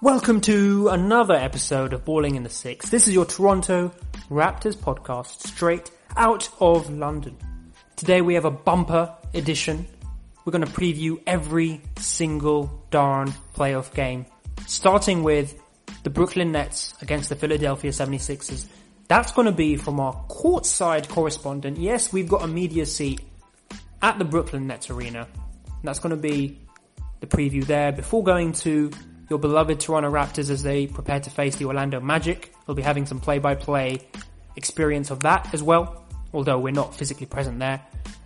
Welcome to another episode of Balling in the Six. This is your Toronto Raptors podcast straight out of London. Today we have a bumper edition. We're going to preview every single darn playoff game, starting with the Brooklyn Nets against the Philadelphia 76ers. That's going to be from our courtside correspondent. Yes, we've got a media seat at the Brooklyn Nets arena. That's going to be the preview there before going to your beloved Toronto Raptors as they prepare to face the Orlando Magic. We'll be having some play-by-play experience of that as well, although we're not physically present there.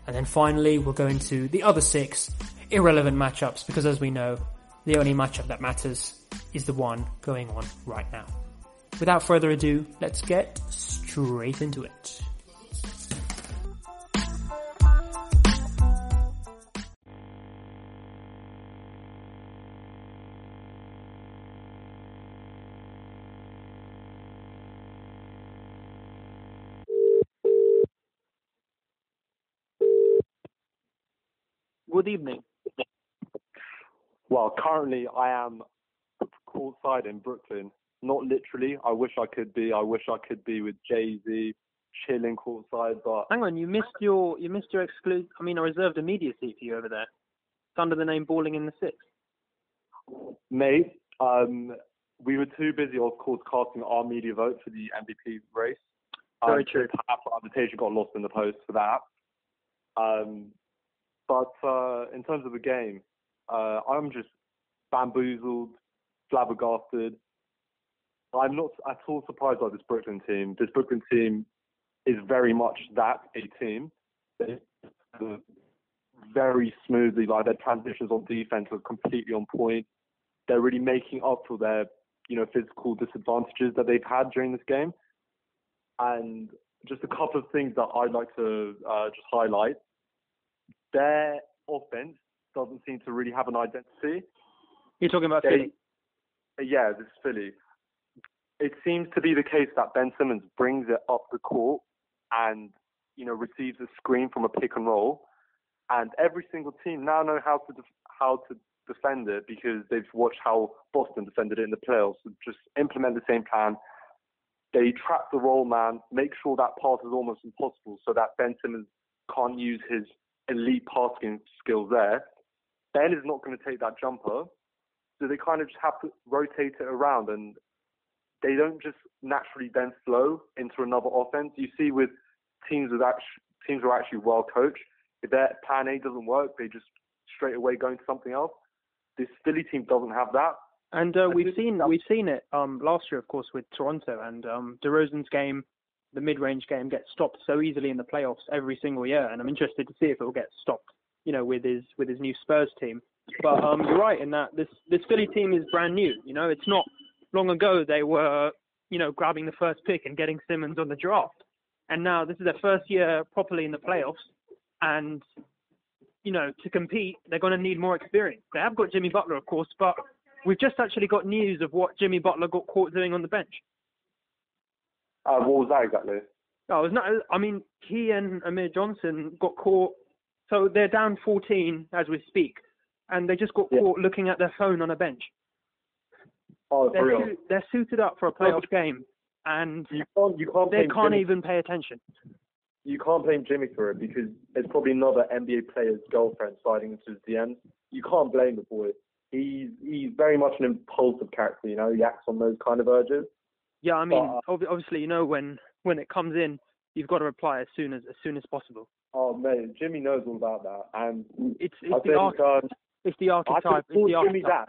And then finally, we'll go into the other six irrelevant matchups because as we know, the only matchup that matters is the one going on right now. Without further ado, let's get straight into it. Good evening. Well, currently I am courtside in Brooklyn. Not literally. I wish I could be. I wish I could be with Jay Z, chilling courtside. But Hang on, you missed your you missed your exclusive. I mean, I reserved a media seat for you over there. It's under the name Balling in the Six. mate, um, we were too busy, of course, casting our media vote for the MVP race. Very um, true. Perhaps our invitation got lost in the post for that. Um, but uh, in terms of the game, uh, I'm just bamboozled, flabbergasted. I'm not at all surprised by this Brooklyn team. This Brooklyn team is very much that a team. They very smoothly, like their transitions on defense are completely on point. They're really making up for their, you know, physical disadvantages that they've had during this game. And just a couple of things that I'd like to uh, just highlight. Their offense doesn't seem to really have an identity. You're talking about They- Philly. Yeah, this is Philly. It seems to be the case that Ben Simmons brings it up the court and, you know, receives a screen from a pick and roll. And every single team now know how to def- how to defend it because they've watched how Boston defended it in the playoffs. So just implement the same plan. They trap the roll man, make sure that pass is almost impossible so that Ben Simmons can't use his elite passing skills there. Ben is not going to take that jumper. So they kind of just have to rotate it around and they don't just naturally then flow into another offense. You see with teams with act- teams who are actually well coached, if their plan A doesn't work, they just straight away go into something else. This Philly team doesn't have that. And uh, we've seen we've seen it um, last year, of course, with Toronto and um, DeRozan's game, the mid-range game gets stopped so easily in the playoffs every single year, and I'm interested to see if it will get stopped, you know, with his with his new Spurs team. But um, you're right in that this this Philly team is brand new. You know, it's not long ago they were, you know, grabbing the first pick and getting Simmons on the draft, and now this is their first year properly in the playoffs, and you know, to compete, they're going to need more experience. They have got Jimmy Butler, of course, but we've just actually got news of what Jimmy Butler got caught doing on the bench. Uh, what was that exactly? Oh, it's not. I mean, he and Amir Johnson got caught. So they're down 14 as we speak, and they just got Yeah. caught looking at their phone on a bench. Oh, for They're, real. su- they're suited up for a playoff game, and You can't you can't they can't Jimmy, even pay attention. you can't blame Jimmy for it because it's probably another NBA player's girlfriend sliding into his DMs. You can't blame the boy. He's he's very much an impulsive character. You know, he acts on those kind of urges. Yeah, I mean, But, ob- obviously, you know, when when it comes in, you've got to reply as soon as as soon as possible. Oh man, Jimmy knows all about that, and It's I it's the arch- um, it's the I can archetype. It's afford the Jimmy archetype. that.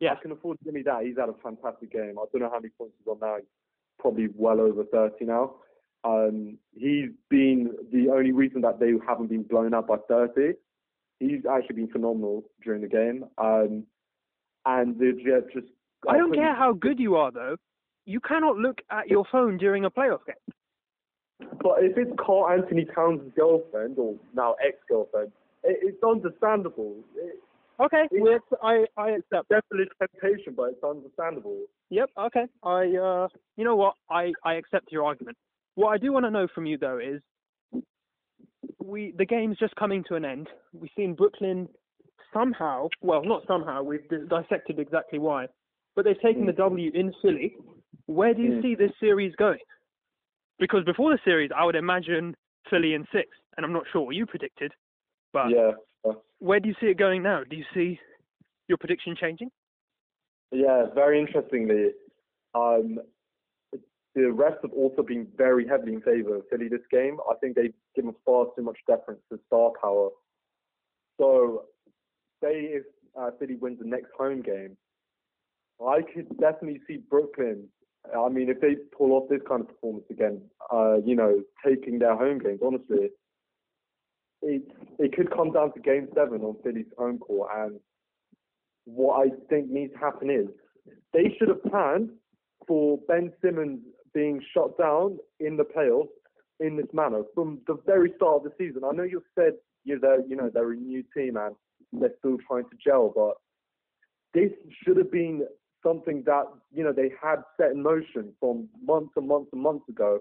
Yeah. I can afford Jimmy that. He's had a fantastic game. I don't know how many points he's on now. He's probably well over 30 now. Um, he's been the only reason that they haven't been blown out by 30. He's actually been phenomenal during the game. Um, and the Jets just. I don't couldn't- care how good you are, though. You cannot look at your phone during a playoff game. But if it's Karl-Anthony Towns' girlfriend, or now ex-girlfriend, it, it's understandable. It, Okay, It- well, I I accept. definitely temptation, but it's understandable. Yep. Okay. I uh, you know what? I I accept your argument. What I do want to know from you though is, we the game's just coming to an end. We've seen Brooklyn somehow, well, not somehow. We've dissected exactly why, but they've taken the W in Philly. Where do you Mm. see this series going? Because before the series, I would imagine Philly in six, and I'm not sure what you predicted, but Yeah, where do you see it going now? Do you see your prediction changing? yeah. Very interestingly, um, the refs have also been very heavily in favour of Philly this game. I think they've given far too much deference to star power. So, say if uh, Philly wins the next home game, I could definitely see Brooklyn. I mean, if they pull off this kind of performance again, uh, you know, taking their home games, honestly, it it could come down to Game Seven on Philly's home court. And what I think needs to happen is they should have planned for Ben Simmons being shut down in the playoffs in this manner from the very start of the season. I know you said you know, they're you know they're a new team and they're still trying to gel, but this should have been something that you know they had set in motion from months and months and months ago.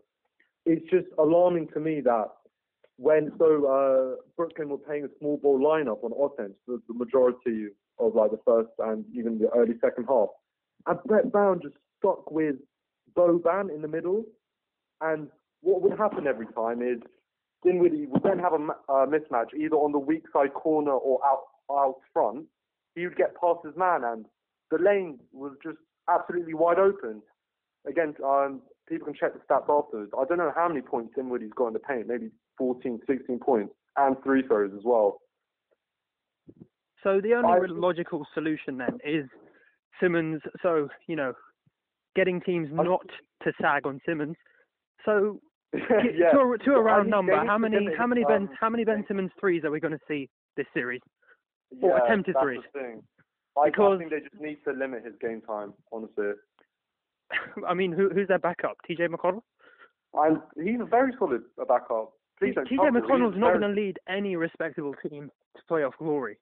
It's just alarming to me that when so uh, Brooklyn were playing a small ball lineup on offense for the majority of like the first and even the early second half, and Brett Brown just stuck with Boban in the middle, and what would happen every time is Dinwiddie would then have a uh, mismatch either on the weak side corner or out out front. He would get past his man, and the lane was just absolutely wide open. Again, um, people can check the stats afterwards. I don't know how many points Dinwiddie's got in the paint, maybe 14, 16 points, and three throws as well. So the only I- logical solution then is Simmons. So you know, getting teams I- not to sag on Simmons. So yeah. to, a, to a round number, how many how many Ben um, how many Ben Simmons threes are we going to see this series? or yeah, attempted threes. I, I Because- think they just need to limit his game time, honestly. I mean, who who's their backup? T.J. McConnell. And he's a very solid uh, backup. Please don't T.J. McConnell's not very- going to lead any respectable team to playoff glory.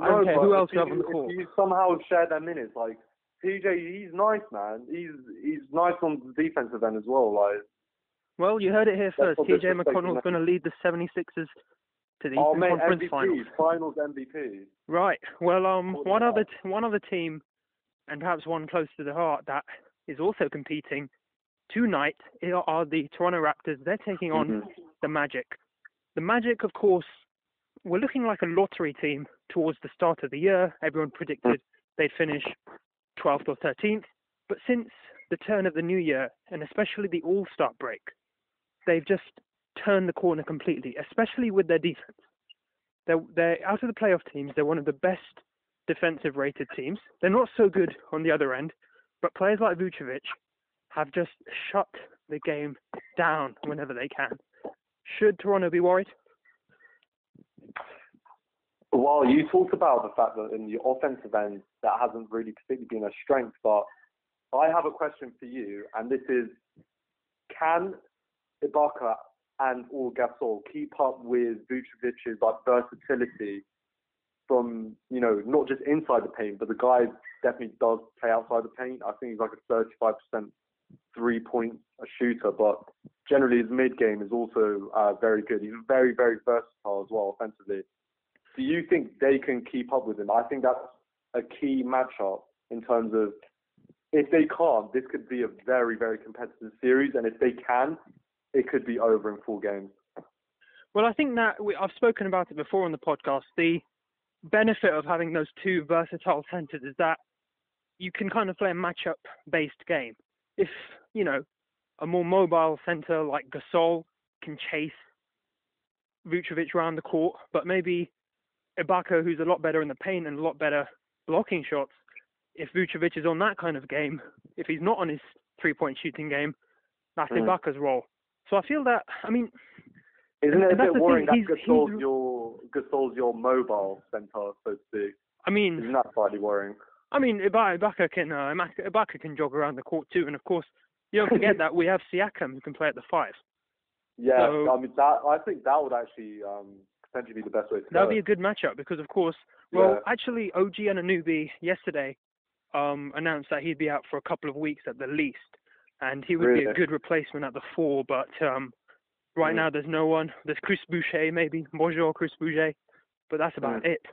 I No, don't care who else you have on the court. you somehow share their minutes, like TJ, he's nice, man. He's he's nice on the defensive end as well. Like, Well, you heard it here first. T.J. McConnell's going to lead the 76ers to the oh mate, Conference MVP, Finals. Finals MVP. Right. Well, um, one other t- one other team, and perhaps one close to the heart that is also competing tonight are- the Toronto Raptors. They're taking on Mhm. the Magic. The Magic, of course, were looking like a lottery team towards the start of the year. Everyone predicted they'd finish 12th or 13th. But since the turn of the new year, and especially the All Star break, they've just turned the corner completely, especially with their defense. They're, they're out of the playoff teams, they're one of the best defensive rated teams. They're not so good on the other end, but players like Vucevic have just shut the game down whenever they can. Should Toronto be worried? Well, you talked about the fact that in the offensive end that hasn't really particularly been a strength, but I have a question for you, and this is: Can Ibaka and or Gasol keep up with Vucevic's like versatility from you know not just inside the paint, but the guy definitely does play outside the paint. I think he's like a 35% three point shooter, but generally his mid game is also uh, very good. He's very very versatile as well offensively. Do you think they can keep up with him? I think that's a key matchup in terms of if they can't, this could be a very, very competitive series, and if they can, it could be over in four games. Well, I think that we, I've spoken about it before on the podcast. The benefit of having those two versatile centers is that you can kind of play a matchup based game. If, you know, a more mobile center like Gasol can chase Vucevic around the court, but maybe Ibaka, who's a lot better in the paint and a lot better blocking shots, if Vucevic is on that kind of game, if he's not on his three point shooting game, that's Mm. Ibaka's role. So I feel that, I mean, Isn't it a bit the thing, worrying that Gasol's he's- your Gasol's your mobile center, so to speak? I mean, Isn't that slightly worrying? I mean, Ibaka, can uh, Ibaka can jog around the court too, and of course, you don't forget that we have Siakam who can play at the five. Yeah, So- I mean that. I think that would actually um, potentially be the best way to That would go. be a good matchup because, of course, well, Yeah. actually, OG Anunoby yesterday um, announced that he'd be out for a couple of weeks at the least, and he would be a good replacement at the four. But um, right Mm. now, there's no one. There's Chris Boucher, maybe Bonjour, Chris Boucher, but that's about Mm. it.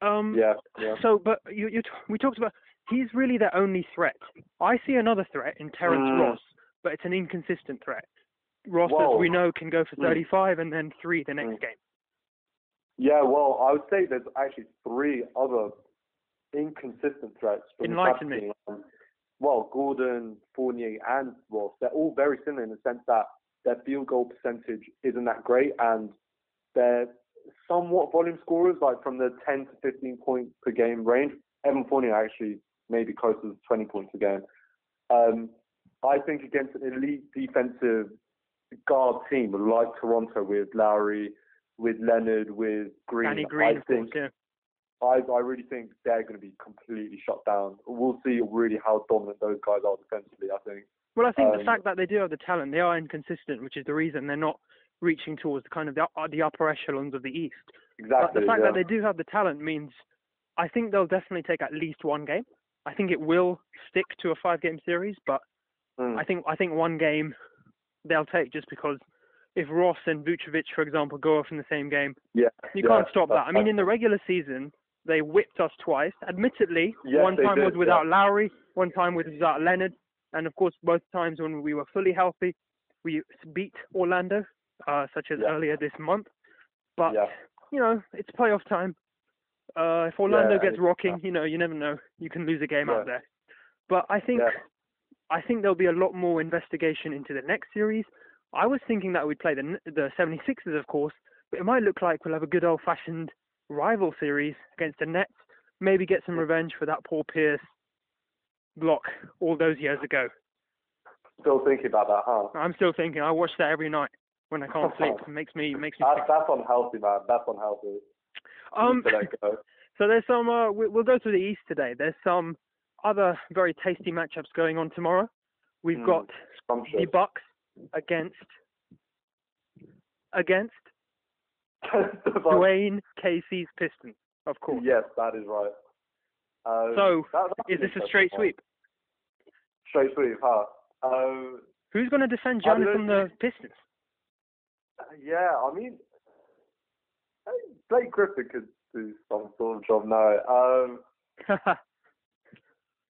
Um, Yeah, yeah. So, but you, you, t- we talked about he's really their only threat. I see another threat in Terence Mm. Ross, but it's an inconsistent threat. Ross, Whoa. as we know, can go for Mm. 35 and then three the next Mm. game. Yeah, well, I would say there's actually three other inconsistent threats from Enlighten me. Well, Gordon, Fournier, and Ross, they're all very similar in the sense that their field goal percentage isn't that great, and they're somewhat volume scorers, like from the 10 to 15 points per game range. Evan Fournier actually maybe closer to 20 points a game. Um, I think against an elite defensive guard team like Toronto with Lowry, with Leonard, with Green, Danny Green, I of course, think yeah. I, I really think they're going to be completely shut down. We'll see really how dominant those guys are defensively. I think. Well, I think the Um, fact that they do have the talent, they are inconsistent, which is the reason they're not reaching towards the kind of the, uh, the upper echelons of the East. But Exactly. the fact yeah. that they do have the talent means I think they'll definitely take at least one game. I think it will stick to a five-game series, but Mm. I think I think one game they'll take just because if Ross and Vucevic, for example, go off in the same game, yeah, you yeah, can't stop that. I mean, in the regular season, they whipped us twice. Admittedly, Yes, one time did, was without Lowry, one time was without Leonard, and of course, both times when we were fully healthy, we beat Orlando, uh, such as Yeah. earlier this month. But yeah, you know, it's playoff time. Uh, if Orlando Yeah, gets rocking, you know, you never know. You can lose a game out there. But I think Yeah. I think there'll be a lot more investigation into the next series. I was thinking that we'd play the the 76ers, of course, but it might look like we'll have a good old-fashioned rival series against the Nets. Maybe get some revenge for that Paul Pierce block all those years ago. still thinking about that, huh? I'm still thinking. I watch that every night when I can't sleep. It makes me makes me. That's, that's unhealthy, man. That's unhealthy. Um, To. So there's some. Uh, we, we'll go through the East today. There's some other very tasty matchups going on tomorrow. We've Hmm. got the Bucks against against Dwane Casey's Pistons, of course. Yes, that is right. Um, So, Is this a straight one. sweep? Straight sweep, huh? Um, Who's going to defend Giannis from the Pistons? yeah, I mean, Blake Griffin could do some sort of job now. Um,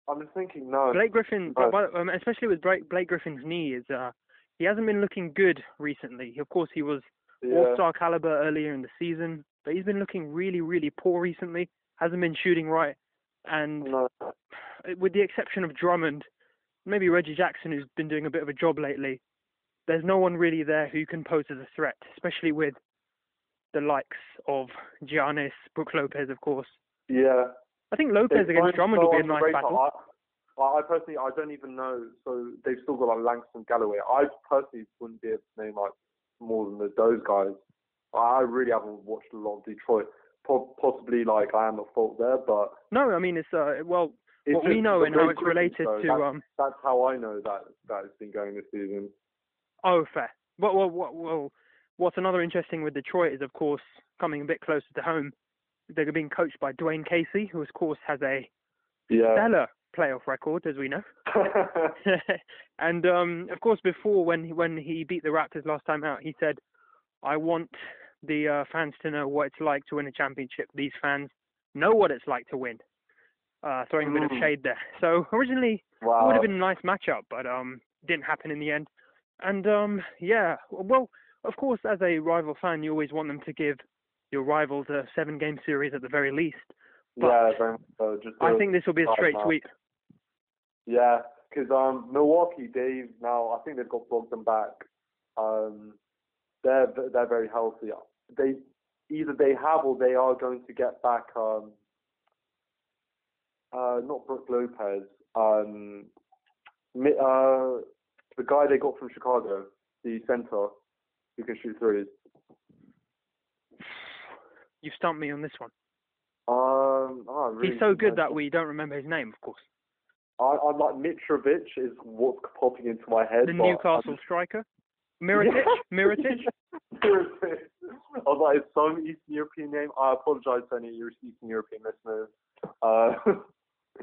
I'm just thinking, no. Blake Griffin, um, especially with Blake, Blake Griffin's knee, is uh, he hasn't been looking good recently. Of course, he was yeah. all-star caliber earlier in the season, but he's been looking really, really poor recently. Hasn't been shooting right, and No. with the exception of Drummond, maybe Reggie Jackson, who's been doing a bit of a job lately, there's no one really there who can pose as a threat, especially with the likes of Giannis, Brook Lopez, of course. Yeah. I think Lopez against Drummond will be a nice battle. I, I personally, I don't even know. So they've still got like Langston Galloway. I personally wouldn't be able to name like more than the, those guys. I really haven't watched a lot of Detroit. Po- possibly like I am at fault there, but No, I mean it's uh well it's what we know and how it's related show. to That's, um that's how I know that that it's been going this season. oh fair. Well, well, well, well, what's another interesting with Detroit is of course coming a bit closer to home. They're being coached by Dwane Casey, who of course has a Yeah. stellar playoff record, as we know. and um, of course, before when he, when he beat the Raptors last time out, he said, "I want the uh, fans to know what it's like to win a championship. These fans know what it's like to win." Uh, throwing a bit of Mm. shade there. So originally it would have been a nice matchup, but um, didn't happen in the end. And um, yeah, well, of course, as a rival fan, you always want them to give your rivals a seven-game series at the very least. but yeah, so. Just I think this will be a straight sweep. Yeah, because um, Milwaukee, they now I think they've got Brogdon back. Um, they're they're very healthy. They either they have or they are going to get back. Um, uh, not Brook Lopez. Um, uh, the guy they got from Chicago, the center who can shoot threes. You stumped me on this one. Um, oh, really He's so good that we don't remember his name, of course. I, I'm like Mitrovic is what's popping into my head. The but I'm Newcastle striker. Mirotic? Mirotic? Mirotic. I was like, it's some Eastern European name. I apologize to any Eastern European listeners. Uh,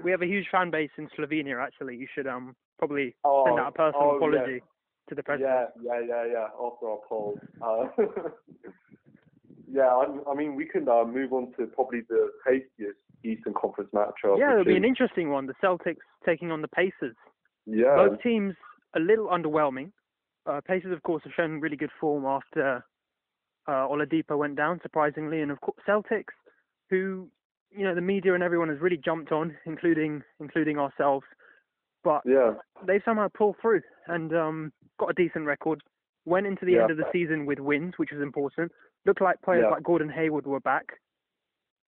We have a huge fan base in Slovenia, actually. You should um probably oh, send out a personal oh, apology to the president. Yeah, yeah, yeah, yeah. After our poll. Uh, yeah, I, I mean, we can uh, move on to probably the tastiest Eastern Conference matchup. Yeah, it'll be is- an interesting one. The Celtics taking on the Pacers. Yeah, Both teams a little underwhelming. Uh, Pacers, of course, have shown really good form after uh, Oladipo went down, surprisingly, and of course Celtics, who you know the media and everyone has really jumped on, including including ourselves. But yeah, they've somehow pulled through and um, got a decent record. Went into the Yeah. end of the season with wins, which was important. Looked like players Yeah. like Gordon Hayward were back,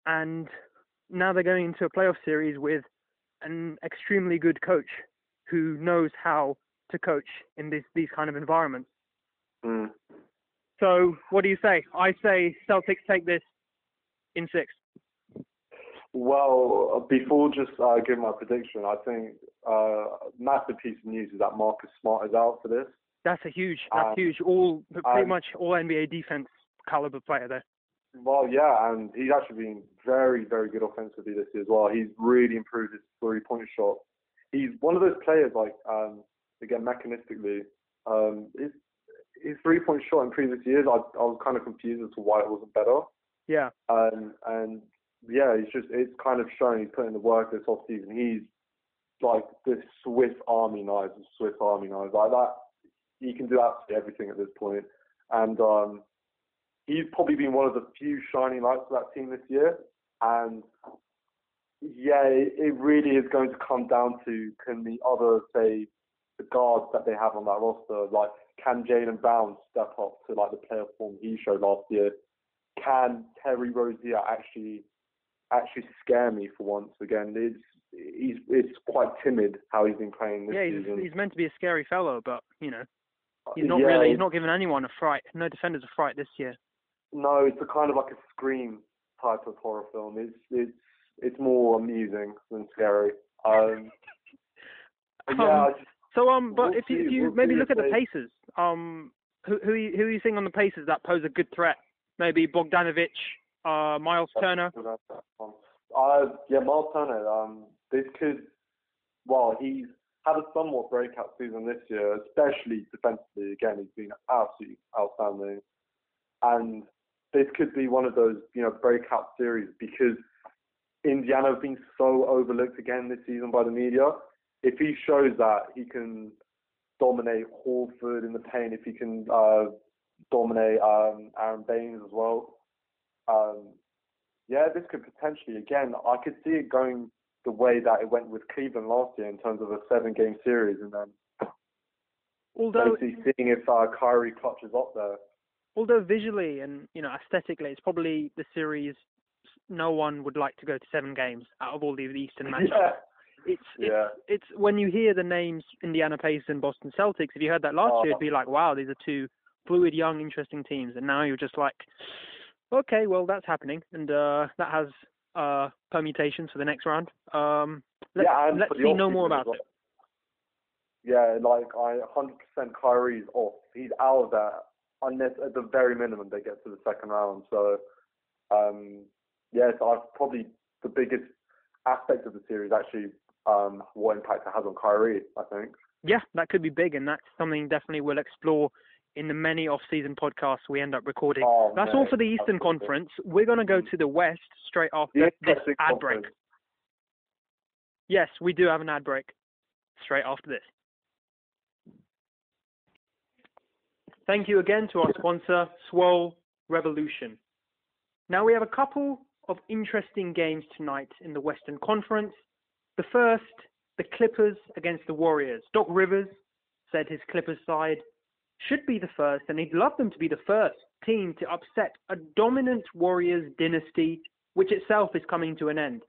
and now they're going into a playoff series with an extremely good coach who knows how to coach in this, these kind of environments. mm. So, what do you say? I say Celtics take this in six. Well, before just uh, giving my prediction, I think uh, massive piece of news is that Marcus Smart is out for this. That's a huge. That's Um, huge. All pretty um, much all NBA defense caliber player there. Well, yeah, and he's actually been very, very good offensively this year as well. He's really improved his three-point shot. He's one of those players, like um, again, mechanistically, um, his his three-point shot in previous years, I, I was kind of confused as to why it wasn't better. Yeah. Um, and yeah, it's just it's kind of showing he's putting the work this off season. He's like this Swiss Army knife, the Swiss Army knife like that. He can do absolutely everything at this point. point, and um, he's probably been one of the few shining lights for that team this year. And yeah, it, really is going to come down to can the other say the guards that they have on that roster, like can Jaylen Brown step up to like the player form he showed last year? Can Terry Rozier actually actually scare me for once again? It's he's it's quite timid how he's been playing this Yeah, he's, season. he's meant to be a scary fellow, but you know he's uh, not Yeah, really. He's not giving anyone a fright. No defenders a fright this year. No, it's a kind of like a scream type of horror film. It's it's it's more amusing than scary. Um, but yeah, Um, just, So um, but We'll if you if you we'll maybe look at the Pacers, um, who who you- who are you seeing on the paces that pose a good threat? Maybe Bogdanovich, uh, Miles Turner. uh, yeah, Miles Turner. Um, this could, well, he's had a somewhat breakout season this year, especially defensively. Again, he's been absolutely outstanding, and this could be one of those you know breakout series because Indiana have been so overlooked again this season by the media. If he shows that he can dominate Horford in the paint, if he can uh, dominate um, Aron Baynes as well, um, yeah, this could potentially again. I could see it going the way that it went with Cleveland last year in terms of a seven-game series, and then Although basically seeing if uh, Kyrie clutches up there. Although visually and you know aesthetically, it's probably the series no one would like to go to seven games out of all the Eastern matchups. Yeah, It's it's yeah, it's when you hear the names Indiana Pacers and Boston Celtics. If you heard that last Oh. year, it'd be like, wow, these are two fluid, young, interesting teams. And now you're just like, okay, well that's happening, and uh, that has uh, permutations for the next round. Um, let's yeah, let's see no more about well. it. Yeah, like I 100% Kyrie's off. He's out of that unless at the very minimum they get to the second round. So, um, yeah, so I've probably the biggest aspect of the series actually um, what impact it has on Kyrie. I think. Yeah, that could be big, and that's something definitely we'll explore in the many off-season podcasts we end up recording. Oh, That's all for the Eastern absolutely. Conference. We're going to go to the West straight after this ad break. Yes, we do have an ad break straight after this. Thank you again to our sponsor, Swole Revolution. Now we have a couple of interesting games tonight in the Western Conference. The first, the Clippers against the Warriors. Doc Rivers said his Clippers side should be the first, and he'd love them to be the first team to upset a dominant Warriors dynasty, which itself is coming to an end.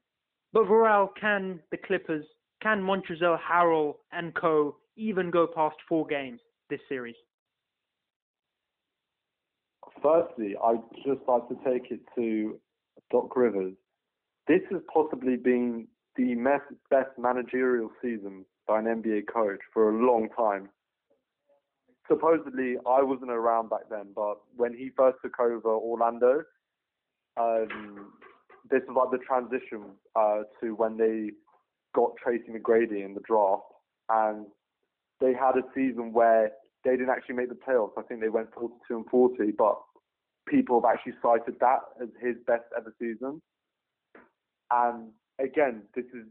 But Varel, can the Clippers, can Montrezl Harrell and co even go past four games this series? Firstly, I'd just like to take it to Doc Rivers. This has possibly been the best managerial season by an NBA coach for a long time. Supposedly, I wasn't around back then, but when he first took over Orlando, um, this was like the transition uh, to when they got Tracy McGrady in the draft, and they had a season where they didn't actually make the playoffs. I think they went 42 and 40, but people have actually cited that as his best ever season. And again, this is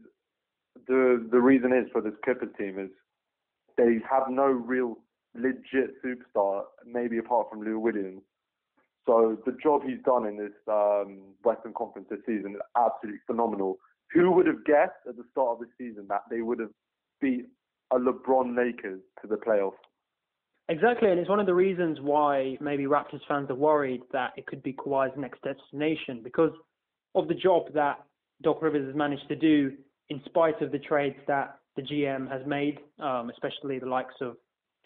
the the reason is for this Clippers team is they have no real legit superstar, maybe apart from Lou Williams. So the job he's done in this um, Western Conference this season is absolutely phenomenal. Who would have guessed at the start of the season that they would have beat a LeBron Lakers to the playoffs? Exactly, and it's one of the reasons why maybe Raptors fans are worried that it could be Kawhi's next destination because of the job that Doc Rivers has managed to do in spite of the trades that the GM has made, um, especially the likes of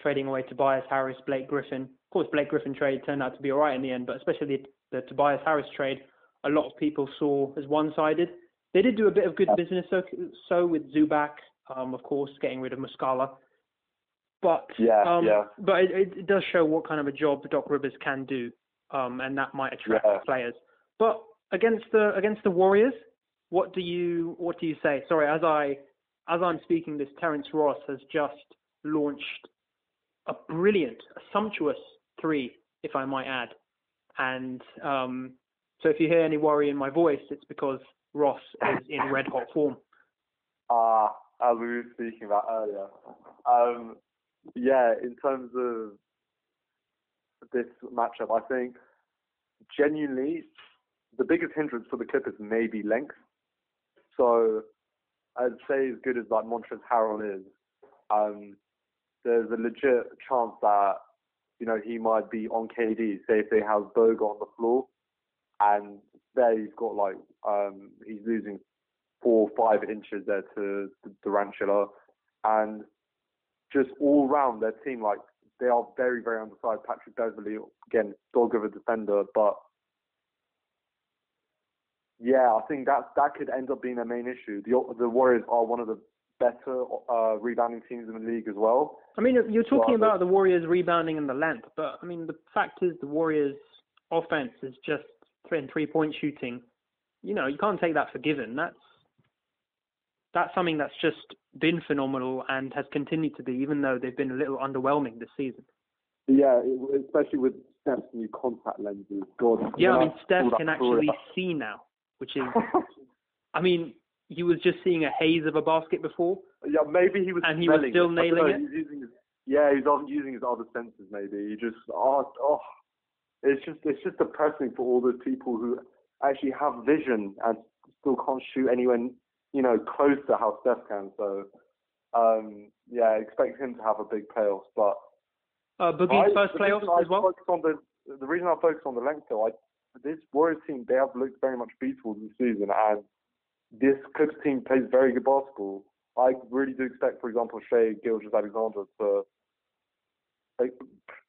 trading away Tobias Harris, Blake Griffin. Of course, Blake Griffin trade turned out to be all right in the end, but especially the, the Tobias Harris trade, a lot of people saw as one-sided. They did do a bit of good business so, so with Zubac, um, of course, getting rid of Muscala. But yeah, um, yeah. but it, it does show what kind of a job Doc Rivers can do, um, and that might attract yeah. players. But against the against the Warriors, what do you what do you say? Sorry, as I as I'm speaking, this Terrence Ross has just launched a brilliant, a sumptuous three, if I might add. And um, so if you hear any worry in my voice, it's because Ross is in red hot form. Ah, uh, as we were speaking about earlier. Um, yeah, in terms of this matchup, I think genuinely the biggest hindrance for the Clippers may be length. So I'd say as good as like Montrezl Harrell is, um, there's a legit chance that you know he might be on KD. Say if they have Boga on the floor, and there he's got like um, he's losing four or five inches there to the Durantula, and just all round their team like they are very very undersized. Patrick Beverley again dog of a defender, but yeah, I think that that could end up being their main issue. The the Warriors are one of the better uh, rebounding teams in the league as well. I mean, you're talking about the Warriors rebounding and the length, but I mean, the fact is the Warriors' offense is just three and three point shooting. You know, you can't take that for given. That's that's something that's just been phenomenal and has continued to be, even though they've been a little underwhelming this season. Yeah, especially with Steph's new contact lenses. God. Yeah, I mean, Steph can actually see now, which is, I mean, he was just seeing a haze of a basket before. Yeah, maybe he was. And he was still it. nailing it. He's his, yeah, he's using his other senses. Maybe he just oh oh, it's just it's just depressing for all the people who actually have vision and still can't shoot anywhere you know close to how Steph can. So um, yeah, I expect him to have a big playoffs. But uh, Boogie's I, first playoffs I as well. On the the reason I focus on the length though, I this Warriors team they have looked very much beatable this season and this Clips team plays very good basketball. I really do expect, for example, Shai Gilgeous-Alexander to like,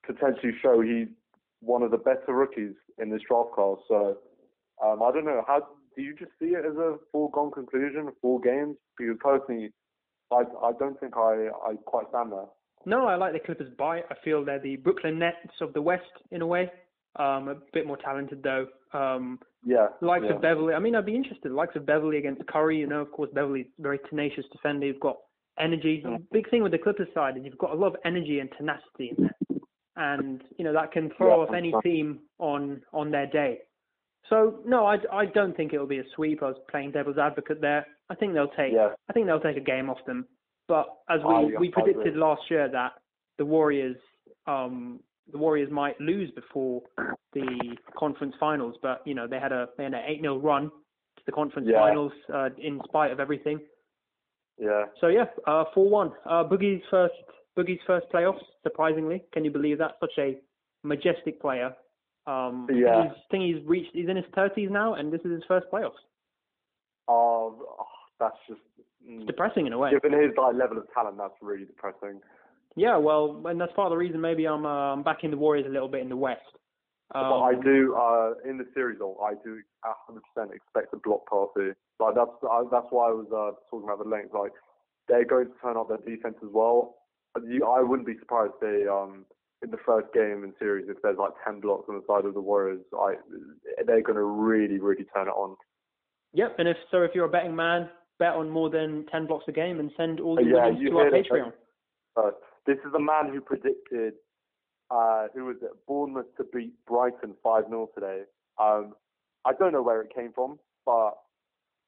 potentially show he's one of the better rookies in this draft class. So um, I don't know. How do you just see it as a foregone conclusion, four games? Because personally, I I don't think I I quite stand there. No, I like the Clippers by. I feel they're the Brooklyn Nets of the West in a way. Um, a bit more talented though. Um, yeah. Likes yeah. of Beverley. I mean, I'd be interested. Likes of Beverley against Curry. You know, of course, Beverley's very tenacious defender. You've got energy. The big thing with the Clippers side is you've got a lot of energy and tenacity in there, and you know that can throw Yeah, off any team on on their day. So no, I, I don't think it'll be a sweep. I was playing devil's advocate there. I think they'll take Yeah. I think they'll take a game off them. But as we, I- we predicted last year that the Warriors um the Warriors might lose before the conference finals, but you know they had a they had an eight 0 run to the conference Yeah. finals uh, in spite of everything. Yeah. So yeah, uh, four one. Uh, Boogie's first Boogie's first playoffs. Surprisingly, can you believe that? Such a majestic player. Um, Yeah. I think he's reached. He's in his thirties now, and this is his first playoffs. Um, oh, that's just mm, Depressing in a way. given his like level of talent, that's really depressing. Yeah, well, and that's part of the reason maybe I'm uh, I'm backing the Warriors a little bit in the West. Um, but I do, uh, in the series though, I do 100% expect a block party. Like that's I, that's why I was uh, talking about the length. Like they're going to turn up their defense as well. You, I wouldn't be surprised if they um in the first game in series if there's like 10 blocks on the side of the Warriors. I they're going to really really turn it on. Yep, and if so, if you're a betting man, bet on more than ten blocks a game and send all the Yeah, winnings you to our Patreon. Uh, this is the man who predicted uh, who was it? Bournemouth to beat Brighton 5 0 today. Um, I don't know where it came from, but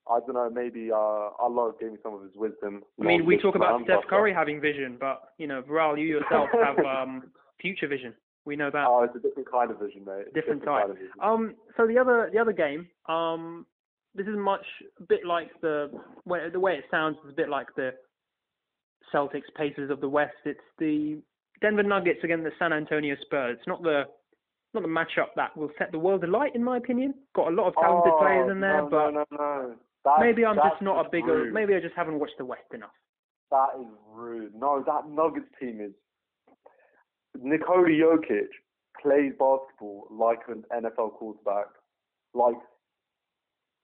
I don't know. Maybe uh, Allah gave me some of His wisdom. I mean, we talk about round, Steph but, Curry having vision, but you know, Viral, you yourself have um, future vision. We know that. Oh, it's a different kind of vision, mate. Different kind type. of vision. Um, so the other the other game, um, this is much a bit like the way, the way it sounds is a bit like the Celtics Pacers of the West. It's the Denver Nuggets against the San Antonio Spurs. It's not the not the matchup that will set the world alight, in my opinion. Got a lot of talented oh, players in there, no, but no, no. That's, maybe I'm just not a bigger. rude. Maybe I just haven't watched the West enough. That is rude. No, that Nuggets team is. Nikola Jokic plays basketball like an NFL quarterback. Like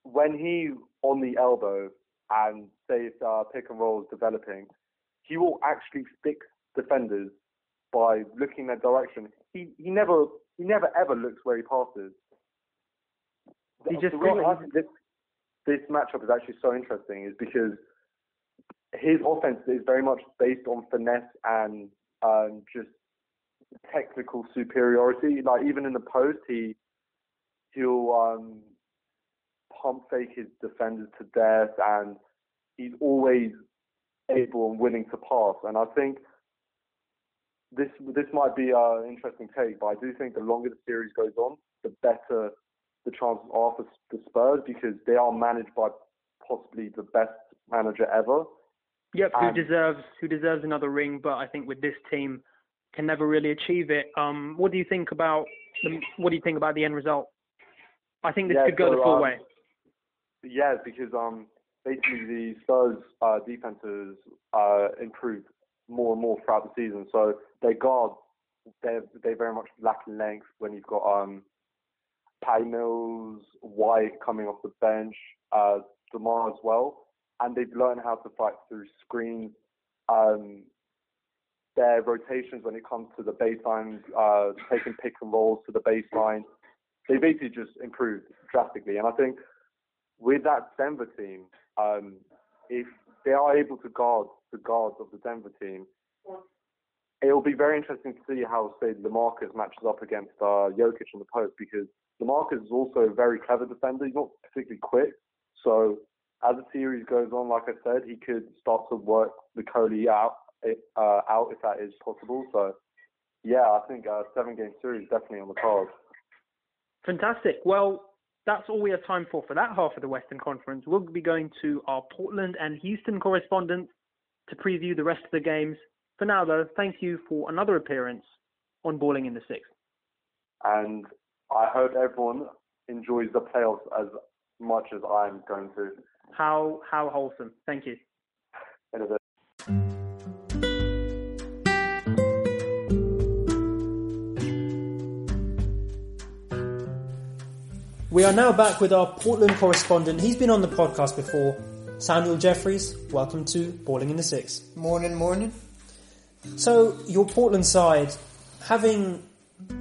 when he's on the elbow and say if uh, pick and roll is developing, he will actually fix defenders by looking their direction. He he never he never ever looks where he passes. He just the reason got- I this this matchup is actually so interesting is because his offense is very much based on finesse and um, just technical superiority. Like even in the post, he he'll um, pump fake his defenders to death, and he's always able and willing to pass. And I think this this might be an interesting take, but I do think the longer the series goes on, the better the chances are for the Spurs because they are managed by possibly the best manager ever. Yep, who deserves who deserves another ring, but I think with this team can never really achieve it. Um, what do you think about the, what do you think about the end result? I think this Yeah, could go the so, full um, way. Yeah, because um basically the Spurs uh, defenses uh, improved more and more throughout the season. So their guards they they very much lack in length when you've got um Patty Mills, White coming off the bench, uh, Demar as well, and they've learned how to fight through screens. Um, their rotations when it comes to the baseline, uh, taking pick and rolls to the baseline, they basically just improved drastically. And I think with that Denver team, um, if they are able to guard the guards of the Denver team, it'll be very interesting to see how, say, Lamarcus matches up against uh, Jokic on the post because Lamarcus is also a very clever defender. He's not particularly quick. So as the series goes on, like I said, he could start to work the Cody out, uh, out if that is possible. So yeah, I think a seven game series definitely on the cards. Fantastic. Well, that's all we have time for for that half of the Western Conference. We'll be going to our Portland and Houston correspondents to preview the rest of the games. For now, though, thank you for another appearance on Balling in the Sixth. And I hope everyone enjoys the playoffs as much as I'm going to How how wholesome. Thank you. We are now back with our Portland correspondent. He's been on the podcast before. Samuel Jeffries, welcome to Balling in the Six. Morning, morning. So, your Portland side, having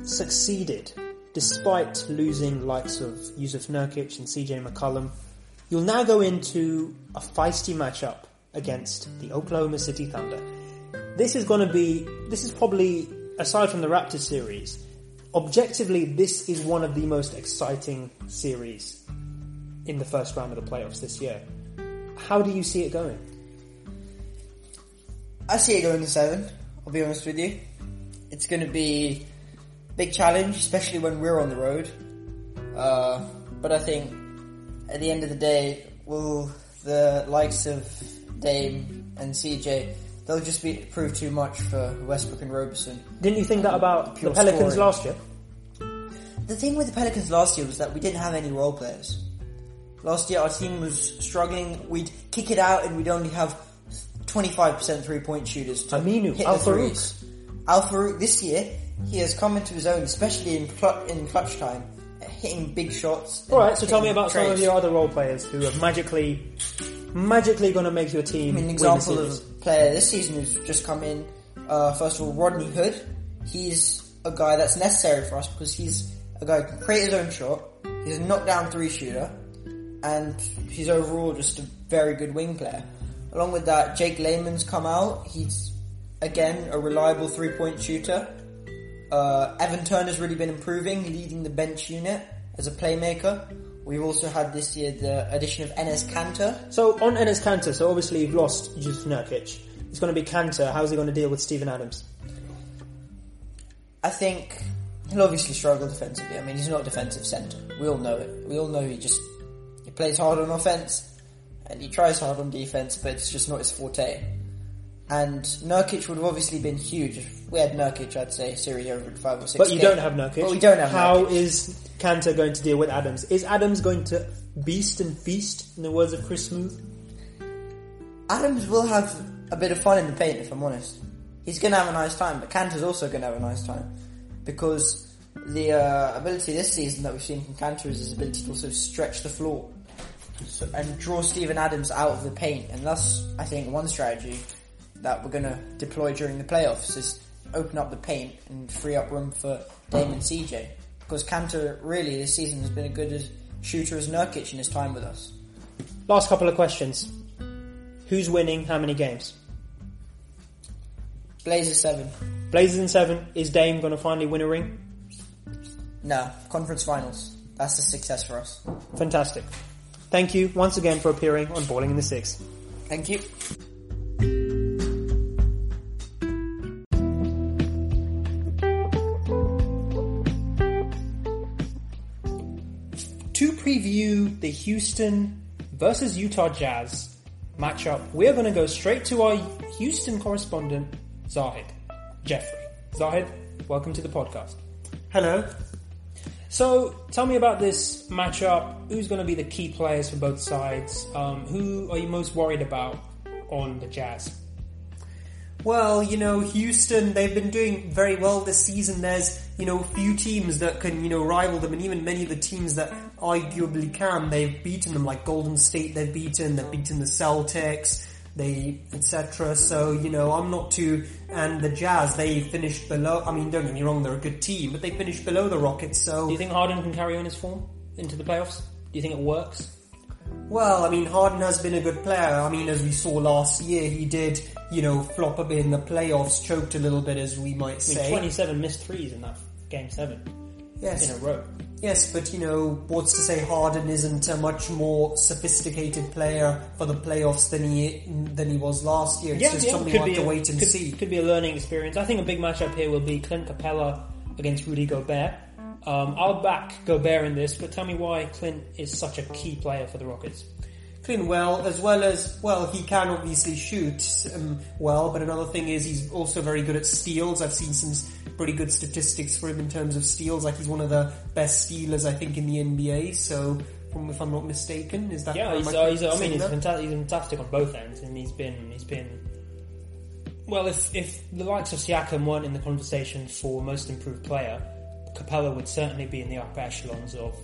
succeeded despite losing likes of Jusuf Nurkic and CJ McCollum, you'll now go into a feisty matchup against the Oklahoma City Thunder. This is going to be, this is probably, aside from the Raptors series, objectively, this is one of the most exciting series in the first round of the playoffs this year. How do you see it going? I see it going to seven. I'll be honest with you. It's going to be a big challenge, especially when we're on the road. Uh, but I think at the end of the day, will the likes of Dame and CJ, they'll just be prove too much for Westbrook and Roberson. Didn't you think that about the Pelicans scoring. last year? The thing with the Pelicans last year was that we didn't have any role players. Last year our team was struggling. We'd kick it out and we'd only have 25% three point shooters to Aminu, hit Al the threes. Al-Farouq this year, he has come into his own, especially in clutch, in clutch time, hitting big shots. Alright, so tell me about some of your other role players who have magically, magically going to make your team I mean, an win example the of player this season who's just come in. Uh, first of all, Rodney Hood. He's a guy that's necessary for us because he's a guy who can create his own shot. He's a knockdown three shooter, and he's overall just a very good wing player. Along with that, Jake Layman's come out. He's again a reliable three point shooter. Uh, Evan Turner's really been improving, leading the bench unit as a playmaker. We've also had this year the addition of Enes Kanter. So on Enes Kanter, so obviously you've lost Jusuf Nurkic. It's going to be Kanter. How's he going to deal with Steven Adams? I think he'll obviously struggle defensively. I mean, he's not a defensive centre. We all know it. We all know he just he plays hard on offense and he tries hard on defense, but it's just not his forte. And Nurkic would have obviously been huge. If we had Nurkic, I'd say series over in five or six. But you games. don't have Nurkic. But we don't have How Nurkic. is Kanter going to deal with Adams? Is Adams going to beast and feast, in the words of Chris Smoove? Adams will have a bit of fun in the paint, if I'm honest. He's going to have a nice time, but Kanter's also going to have a nice time because the uh, ability this season that we've seen from Cantor is his ability to also stretch the floor so, and draw Steven Adams out of the paint, and that's I think one strategy that we're going to deploy during the playoffs is open up the paint and free up room for Damon and CJ because Kanter really this season has been a good as shooter as Nurkic in his time with us. Last couple of questions. Who's winning how many games? Blazers seven. Blazers in seven. Is Dame going to finally win a ring? No, conference finals. That's a success for us. Fantastic. Thank you once again for appearing on Balling in the Six. Thank you. Houston versus Utah Jazz matchup, we're going to go straight to our Houston correspondent, Zahid Jeffrey. Zahid, welcome to the podcast. Hello. So, tell me about this matchup. Who's going to be the key players for both sides? Um, who are you most worried about on the Jazz? Well, you know, Houston, they've been doing very well this season. There's, you know, few teams that can, you know, rival them, and even many of the teams that arguably can, they've beaten them, like Golden State they've beaten, they've beaten the Celtics, they, etc. So, you know, I'm not too, and the Jazz, they finished below, I mean, don't get me wrong, they're a good team, but they finished below the Rockets, so. Do you think Harden can carry on his form into the playoffs? Do you think it works? Well, I mean, Harden has been a good player. I mean, as we saw last year, he did, you know, flop a bit in the playoffs, choked a little bit, as we might I mean, say. 27 missed threes in that game seven yes, in a row. yes, but you know, what's to say Harden isn't a much more sophisticated player for the playoffs than he than he was last year. It's just something we'll have to a, wait and could, see. Could be a learning experience. I think a big matchup here will be Clint Capela against Rudy Gobert. Um, I'll back Gobert in this, but tell me why Clint is such a key player for the Rockets. Clint well, as well as well, he can obviously shoot um, well, but another thing is he's also very good at steals. I've seen some pretty good statistics for him in terms of steals. Like he's one of the best stealers, I think, in the NBA. So, from, if I'm not mistaken, is that Yeah, he's, I uh, he's, I mean, he's fantastic, he's fantastic on both ends, and he's been, he's been. Well, if if the likes of Siakam weren't in the conversation for most improved player, Capela would certainly be in the upper echelons of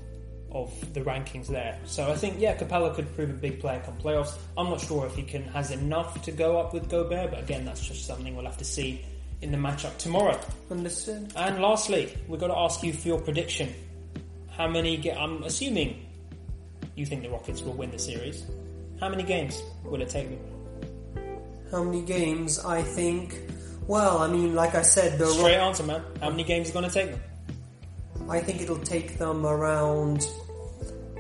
of the rankings there. So I think yeah, Capela could prove a big player come playoffs. I'm not sure if he can has enough to go up with Gobert, but again, that's just something we'll have to see in the matchup tomorrow. Understood. And lastly, we've got to ask you for your prediction. How many? Ga- I'm assuming you think the Rockets will win the series. How many games will it take them? How many games? I think. Well, I mean, like I said, the Straight answer, man. How many games are going to take them? I think it'll take them around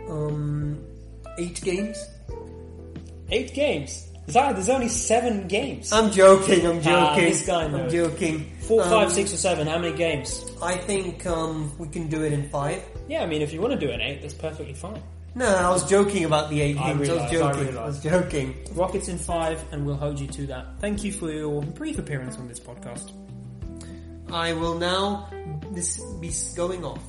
um, eight games. Eight games. Zad, there's only seven games. I'm joking. I'm joking. Ah, this guy I'm joking. Four, Um, five, six, or seven. How many games? I think um, we can do it in five. Yeah, I mean, if you want to do an eight, that's perfectly fine. No, I was joking about the eight I games. I, I was joking. I, realise. was joking. Rockets in five, and we'll hold you to that. Thank you for your brief appearance on this podcast. I will now this be going off.